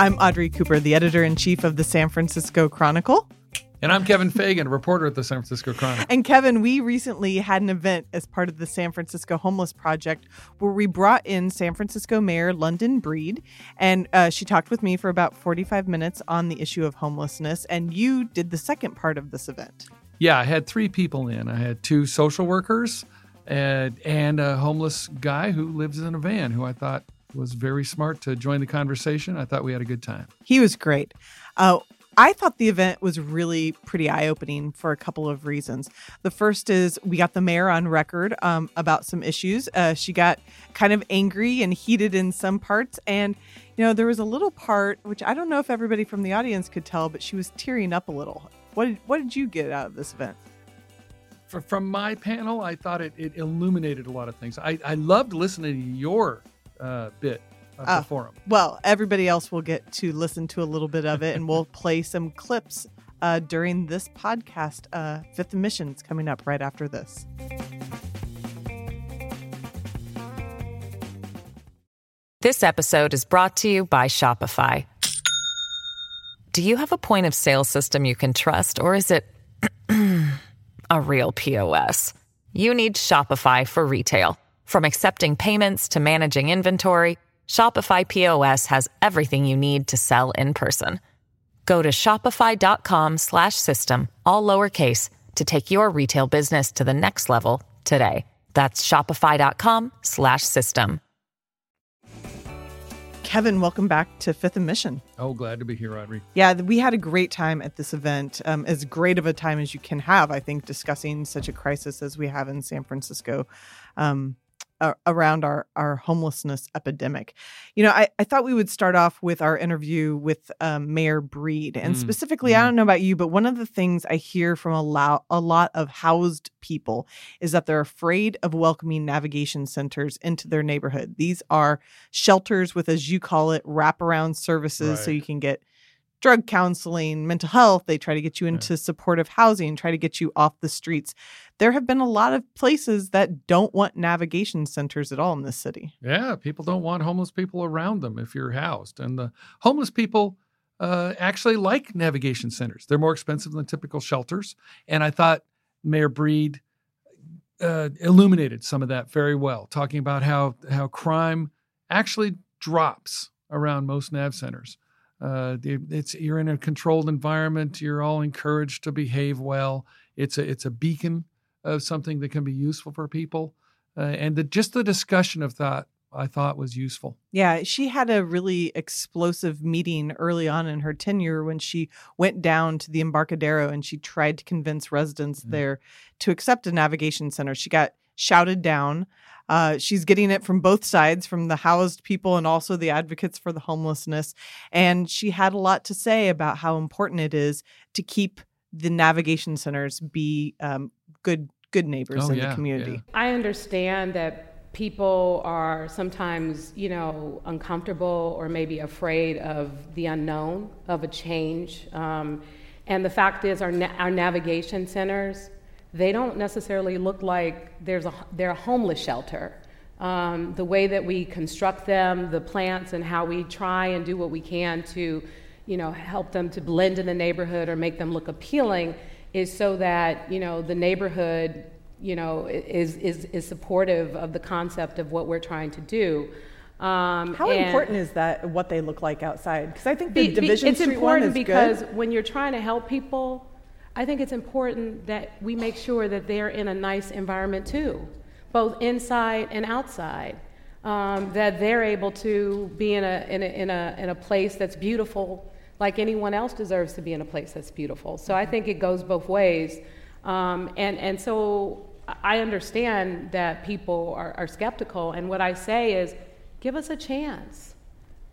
I'm Audrey Cooper, the editor in chief of the San Francisco Chronicle. And I'm Kevin Fagan, reporter at the San Francisco Chronicle. And Kevin, we recently had an event as part of the San Francisco Homeless Project where we brought in San Francisco Mayor London Breed. And uh, she talked with me for about 45 minutes on the issue of homelessness. And you did the second part of this event. Yeah, I had three people in. I had two social workers and, and a homeless guy who lives in a van who I thought was very smart to join the conversation. I thought we had a good time. He was great. Uh, I thought the event was really pretty eye opening for a couple of reasons. The first is we got the mayor on record um, about some issues. Uh, she got kind of angry and heated in some parts. And, you know, there was a little part, which I don't know if everybody from the audience could tell, but she was tearing up a little. What did, what did you get out of this event? For, from my panel, I thought it, it illuminated a lot of things. I, I loved listening to your uh, bit of the Ah, forum. Well, everybody else will get to listen to a little bit of it, and we'll play some clips uh, during this podcast. Uh, Fifth and Mission's coming up right after this. This episode is brought to you by Shopify. Do you have a point of sale system you can trust, or is it a real POS? You need Shopify for retail. From accepting payments to managing inventory, Shopify POS has everything you need to sell in person. Go to shopify.com slash system, all lowercase, to take your retail business to the next level today. That's shopify.com slash system. Kevin, welcome back to Fifth and Mission. Oh, glad to be here, Audrey. Yeah, we had a great time at this event. Um, as great of a time as you can have, I think, discussing such a crisis as we have in San Francisco um, a- around our, our homelessness epidemic. You know, I, I thought we would start off with our interview with um, Mayor Breed. And Mm, specifically, I mm. don't know about you, but one of the things I hear from a, lo- a lot of housed people is that they're afraid of welcoming navigation centers into their neighborhood. These are shelters with, as you call it, wraparound services so you can get drug counseling, mental health. They try to get you into supportive housing, try to get you off the streets. There have been a lot of places that don't want navigation centers at all in this city. Yeah, people don't want homeless people around them if you're housed. And the homeless people uh, actually like navigation centers. They're more expensive than typical shelters. And I thought Mayor Breed uh, illuminated some of that very well, talking about how, how crime actually drops around most nav centers. Uh, it's you're in a controlled environment. You're all encouraged to behave well. It's a it's a beacon of something that can be useful for people, uh, and the, just the discussion of that I thought was useful. Yeah, she had a really explosive meeting early on in her tenure when she went down to the Embarcadero and she tried to convince residents Mhm. there to accept a navigation center. She got shouted down. Uh, she's getting it from both sides, from the housed people and also the advocates for the homelessness. And she had a lot to say about how important it is to keep the navigation centers be um, good good neighbors Oh, in yeah, the community. yeah. I understand that people are sometimes, you know, uncomfortable or maybe afraid of the unknown, of a change. Um, and the fact is, our, na- our navigation centers, they don't necessarily look like there's a, they're a homeless shelter. Um, the way that we construct them, the plants, and how we try and do what we can to, you know, help them to blend in the neighborhood or make them look appealing is so that, you know, the neighborhood, you know, is, is, is supportive of the concept of what we're trying to do. Um, How important is that? What they look like outside? Because I think the be- be- Division it's Street important one is because good. when you're trying to help people, I think it's important that we make sure that they're in a nice environment too, both inside and outside. Um, that they're able to be in a, in, a, in, a, in a place that's beautiful, like anyone else deserves to be in a place that's beautiful. So I think it goes both ways. Um, and, and so I understand that people are, are skeptical. And what I say is give us a chance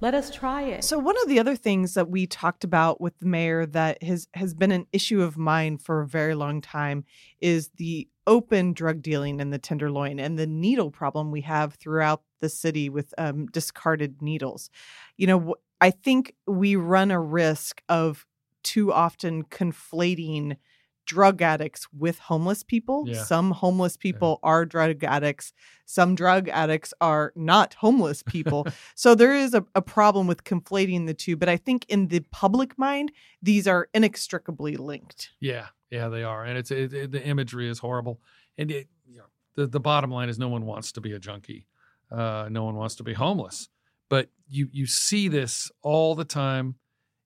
Let us try it. So one of the other things that we talked about with the mayor that has has been an issue of mine for a very long time is the open drug dealing in the Tenderloin and the needle problem we have throughout the city with um, discarded needles. You know, I think we run a risk of too often conflating drug addicts with homeless people. Yeah. Some homeless people are drug addicts. Some drug addicts are not homeless people. so there is a, a problem with conflating the two. But I think in the public mind, these are inextricably linked. Yeah, yeah, they are, and it's it, it- the imagery is horrible, and it, you know, the the bottom line is no one wants to be a junkie, uh, no one wants to be homeless, but you you see this all the time,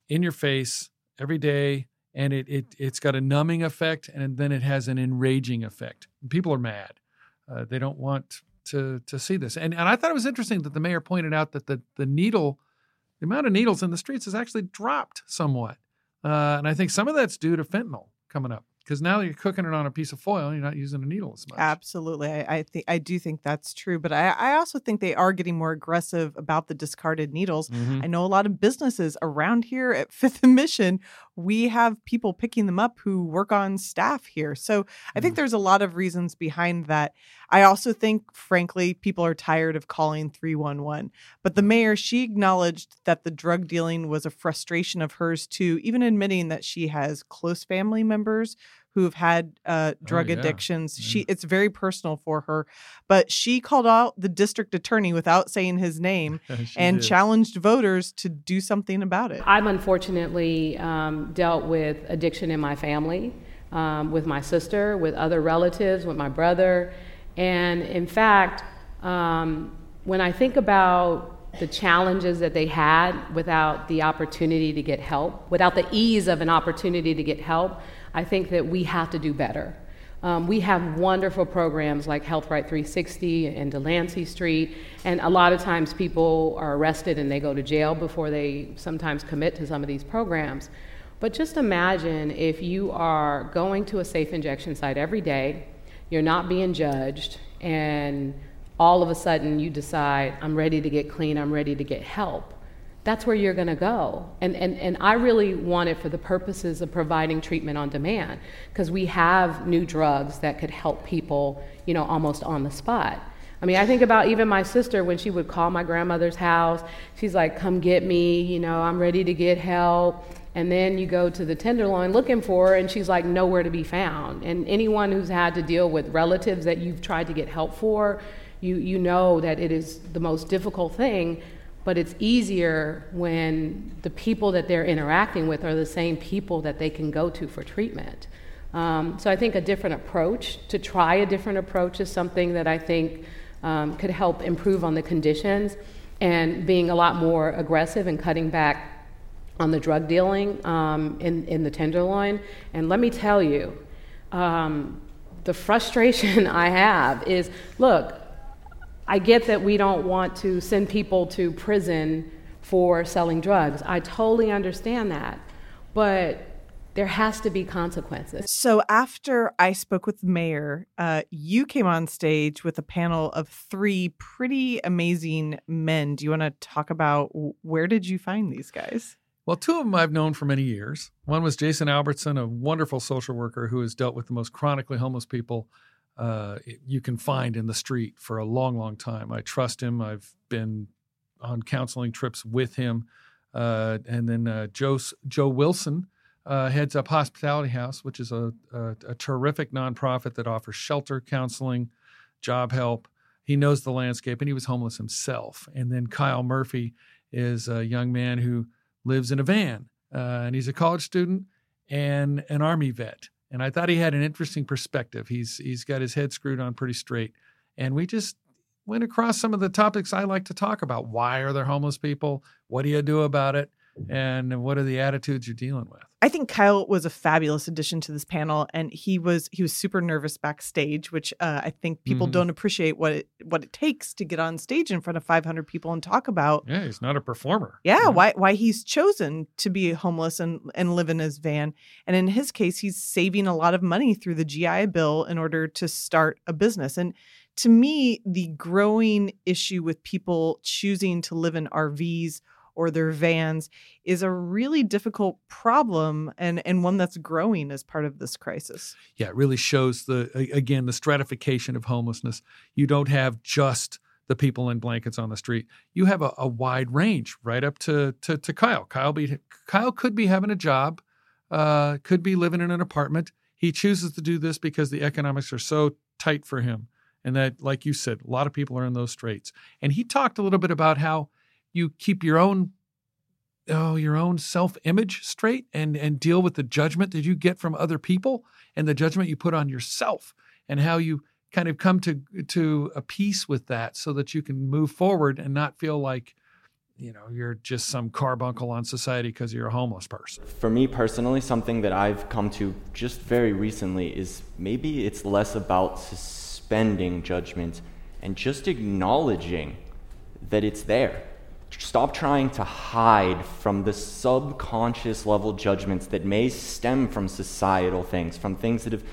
in your face every day, and it it it's got a numbing effect, and then it has an enraging effect. People are mad, uh, they don't want to to see this, and and I thought it was interesting that the mayor pointed out that the the needle, the amount of needles in the streets has actually dropped somewhat. Uh, and I think some of that's due to fentanyl coming up because now you're cooking it on a piece of foil, you're not using a needle as much. Absolutely. I, I think I do think that's true. But I, I also think they are getting more aggressive about the discarded needles. Mhm. I know a lot of businesses around here at Fifth and Mission, we have people picking them up who work on staff here. So I think mm. there's a lot of reasons behind that. I also think, frankly, people are tired of calling 311. But the mayor, she acknowledged that the drug dealing was a frustration of hers too, even admitting that she has close family members who've had uh, drug Oh, yeah. addictions. Yeah. She it's very personal for her. But she called out the district attorney without saying his name and did. challenged voters to do something about it. I've unfortunately um, dealt with addiction in my family, um, with my sister, with other relatives, with my brother. And in fact, um, when I think about the challenges that they had without the opportunity to get help, without the ease of an opportunity to get help, I think that we have to do better. Um, we have wonderful programs like Health Right 360 and Delancey Street, and a lot of times people are arrested and they go to jail before they sometimes commit to some of these programs. But just imagine if you are going to a safe injection site every day, you're not being judged, and all of a sudden you decide, I'm ready to get clean, I'm ready to get help that's where you're going to go. And, and, and I really want it for the purposes of providing treatment on demand because we have new drugs that could help people, you know, almost on the spot. I mean, I think about even my sister when she would call my grandmother's house. She's like, come get me, you know, I'm ready to get help. And then you go to the Tenderloin looking for her, and she's like nowhere to be found. And anyone who's had to deal with relatives that you've tried to get help for, you, you know that it is the most difficult thing but it's easier when the people that they're interacting with are the same people that they can go to for treatment. Um, so I think a different approach, to try a different approach, is something that I think um, could help improve on the conditions and being a lot more aggressive and cutting back on the drug dealing um, in, in the Tenderloin. And let me tell you, um, the frustration I have is look, I get that we don't want to send people to prison for selling drugs. I totally understand that. But there has to be consequences. So after I spoke with the mayor, uh, you came on stage with a panel of three pretty amazing men. Do you want to talk about where did you find these guys? Well, two of them I've known for many years. One was Jason Albertson, a wonderful social worker who has dealt with the most chronically homeless people uh, you can find in the street for a long, long time. I trust him. I've been on counseling trips with him. Uh, and then uh, Joe, Joe Wilson uh, heads up Hospitality House, which is a, a, a terrific nonprofit that offers shelter, counseling, job help. He knows the landscape and he was homeless himself. And then Kyle Murphy is a young man who lives in a van uh, and he's a college student and an army vet. And I thought he had an interesting perspective. He's he's got his head screwed on pretty straight. And we just went across some of the topics I like to talk about. Why are there homeless people? What do you do about it? And what are the attitudes you're dealing with? I think Kyle was a fabulous addition to this panel, and he was he was super nervous backstage, which uh, I think people Mhm. don't appreciate what it what it takes to get on stage in front of 500 people and talk about Yeah, he's not a performer. Yeah, know? why why he's chosen to be homeless and and live in his van. And in his case, he's saving a lot of money through the GI Bill in order to start a business. And to me, the growing issue with people choosing to live in RVs or their vans is a really difficult problem and, and one that's growing as part of this crisis. Yeah, it really shows the again the stratification of homelessness. You don't have just the people in blankets on the street. You have a, a wide range, right up to to, to Kyle. Kyle be Kyle could be having a job, uh, could be living in an apartment. He chooses to do this because the economics are so tight for him, and that, like you said, a lot of people are in those straits. And he talked a little bit about how you keep your own oh your own self-image straight and and deal with the judgment that you get from other people and the judgment you put on yourself and how you kind of come to to a peace with that so that you can move forward and not feel like you know you're just some carbuncle on society because you're a homeless person. For me personally something that i've come to just very recently is maybe it's less about suspending judgment and just acknowledging that it's there Stop trying to hide from the subconscious level judgments that may stem from societal things, from things that have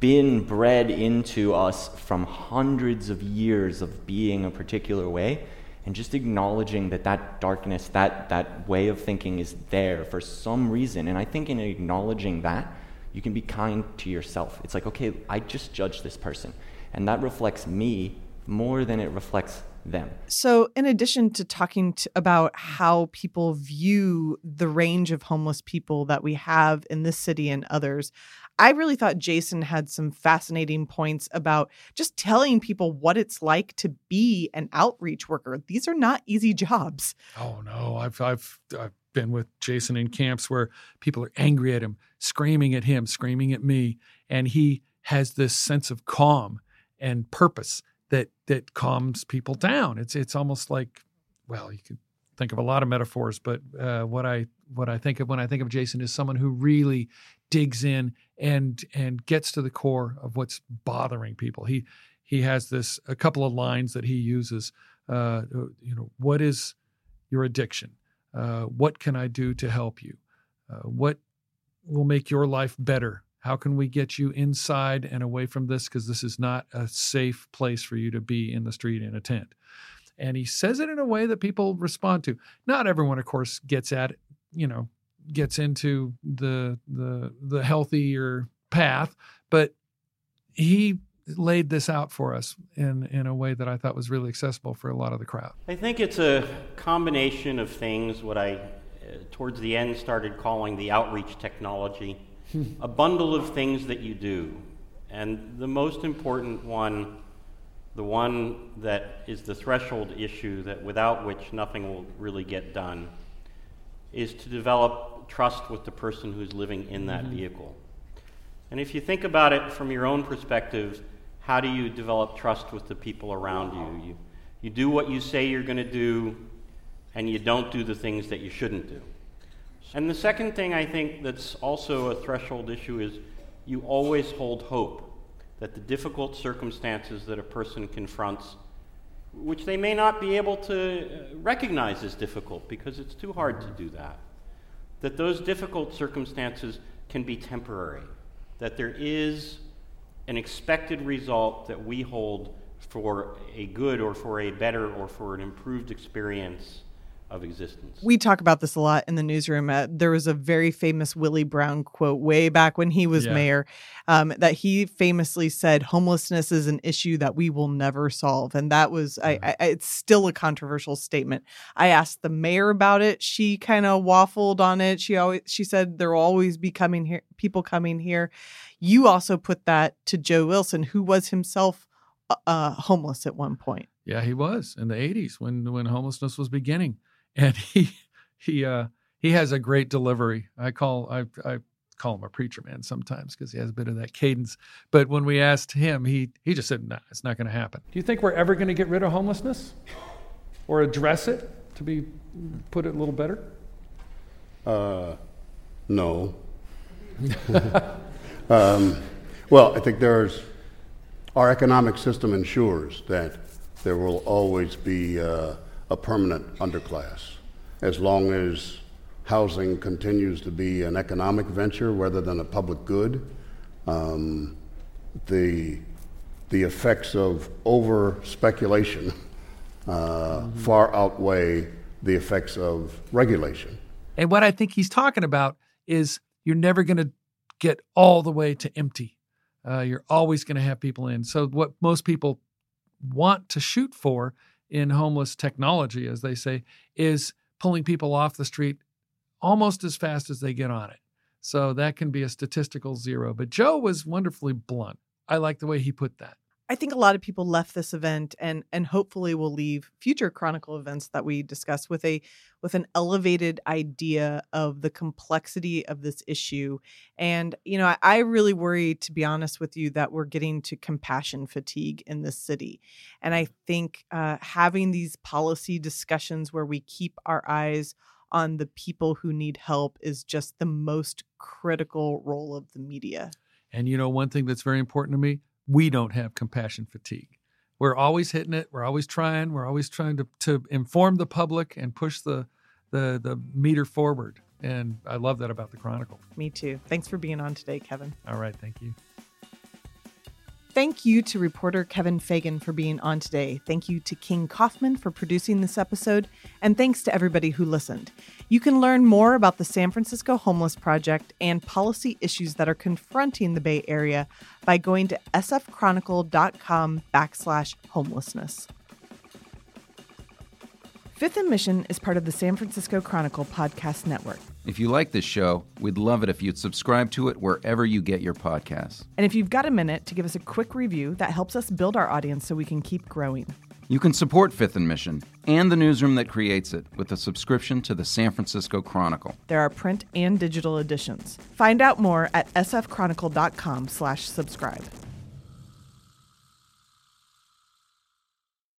been bred into us from hundreds of years of being a particular way. And just acknowledging that that darkness that that way of thinking is there for some reason. And i think in acknowledging that you can be kind to yourself. It's like okay i just judged this person. And that reflects me more than it reflects them. So, in addition to talking to, about how people view the range of homeless people that we have in this city and others, I really thought Jason had some fascinating points about just telling people what it's like to be an outreach worker. These are not easy jobs. Oh no, I've I've I've been with Jason in camps where people are angry at him, screaming at him, screaming at me, and he has this sense of calm and purpose that that calms people down. It's it's almost like, well, you could think of a lot of metaphors, but uh, what I what I think of when I think of Jason is someone who really digs in and and gets to the core of what's bothering people. He he has this a couple of lines that he uses. Uh, you know, what is your addiction? Uh, what can I do to help you? Uh, what will make your life better how can we get you inside and away from this? Because this is not a safe place for you to be in the street in a tent. And he says it in a way that people respond to. Not everyone, of course, gets at, you know, gets into the the the healthier path, but he laid this out for us in in a way that I thought was really accessible for a lot of the crowd. I think it's a combination of things. What I, uh, towards the end, started calling the outreach technology a bundle of things that you do. And the most important one, the one that is the threshold issue that without which nothing will really get done, is to develop trust with the person who's living in that mm-hmm. vehicle. And if you think about it from your own perspective, how do you develop trust with the people around you? You, you do what you say you're going to do, and you don't do the things that you shouldn't do. And the second thing I think that's also a threshold issue is you always hold hope that the difficult circumstances that a person confronts, which they may not be able to uh, recognize as difficult because it's too hard to do that, that those difficult circumstances can be temporary, that there is an expected result that we hold for a good or for a better or for an improved experience of existence. We talk about this a lot in the newsroom. Uh, there was a very famous Willie Brown quote way back when he was yeah. mayor um, that he famously said, "Homelessness is an issue that we will never solve," and that was I, I, it's still a controversial statement. I asked the mayor about it. She kind of waffled on it. She always she said there will always be coming here people coming here. You also put that to Joe Wilson, who was himself uh, uh homeless at one point. Yeah, he was in the 80s when when homelessness was beginning and he he uh he has a great delivery. I call I I call him a preacher man sometimes because he has a bit of that cadence. But when we asked him, he he just said, "Nah, it's not going to happen." Do you think we're ever going to get rid of homelessness or address it to be put it a little better? Uh, no. um, well, I think there's our economic system ensures that there will always be. Uh, a permanent underclass. As long as housing continues to be an economic venture rather than a public good, um, the, the effects of over speculation uh, mm-hmm. far outweigh the effects of regulation. And what I think he's talking about is you're never going to get all the way to empty. Uh, you're always going to have people in. So, what most people want to shoot for in homeless technology, as they say, is pulling people off the street almost as fast as they get on it. So, that can be a statistical zero. But Joe was wonderfully blunt. I like the way he put that. I think a lot of people left this event and and hopefully will leave future Chronicle events that we discuss with a with an elevated idea of the complexity of this issue. And you know, I, I really worry, to be honest with you, that we're getting to compassion fatigue in this city. And I think uh, having these policy discussions where we keep our eyes on the people who need help is just the most critical role of the media. And you know, one thing that's very important to me we don't have compassion fatigue. We're always hitting it. We're always trying. We're always trying to, to inform the public and push the, the the meter forward. And I love that about the Chronicle. Me too. Thanks for being on today, Kevin. All right, thank you. Thank you to reporter Kevin Fagan for being on today. Thank you to King Kaufman for producing this episode. And thanks to everybody who listened. You can learn more about the San Francisco Homeless Project and policy issues that are confronting the Bay Area by going to sfchronicle.com backslash homelessness. Fifth and Mission is part of the San Francisco Chronicle podcast network. If you like this show, we'd love it if you'd subscribe to it wherever you get your podcasts. And if you've got a minute to give us a quick review, that helps us build our audience so we can keep growing. You can support Fifth and Mission and the newsroom that creates it with a subscription to the San Francisco Chronicle. There are print and digital editions. Find out more at sfchronicle.com slash subscribe.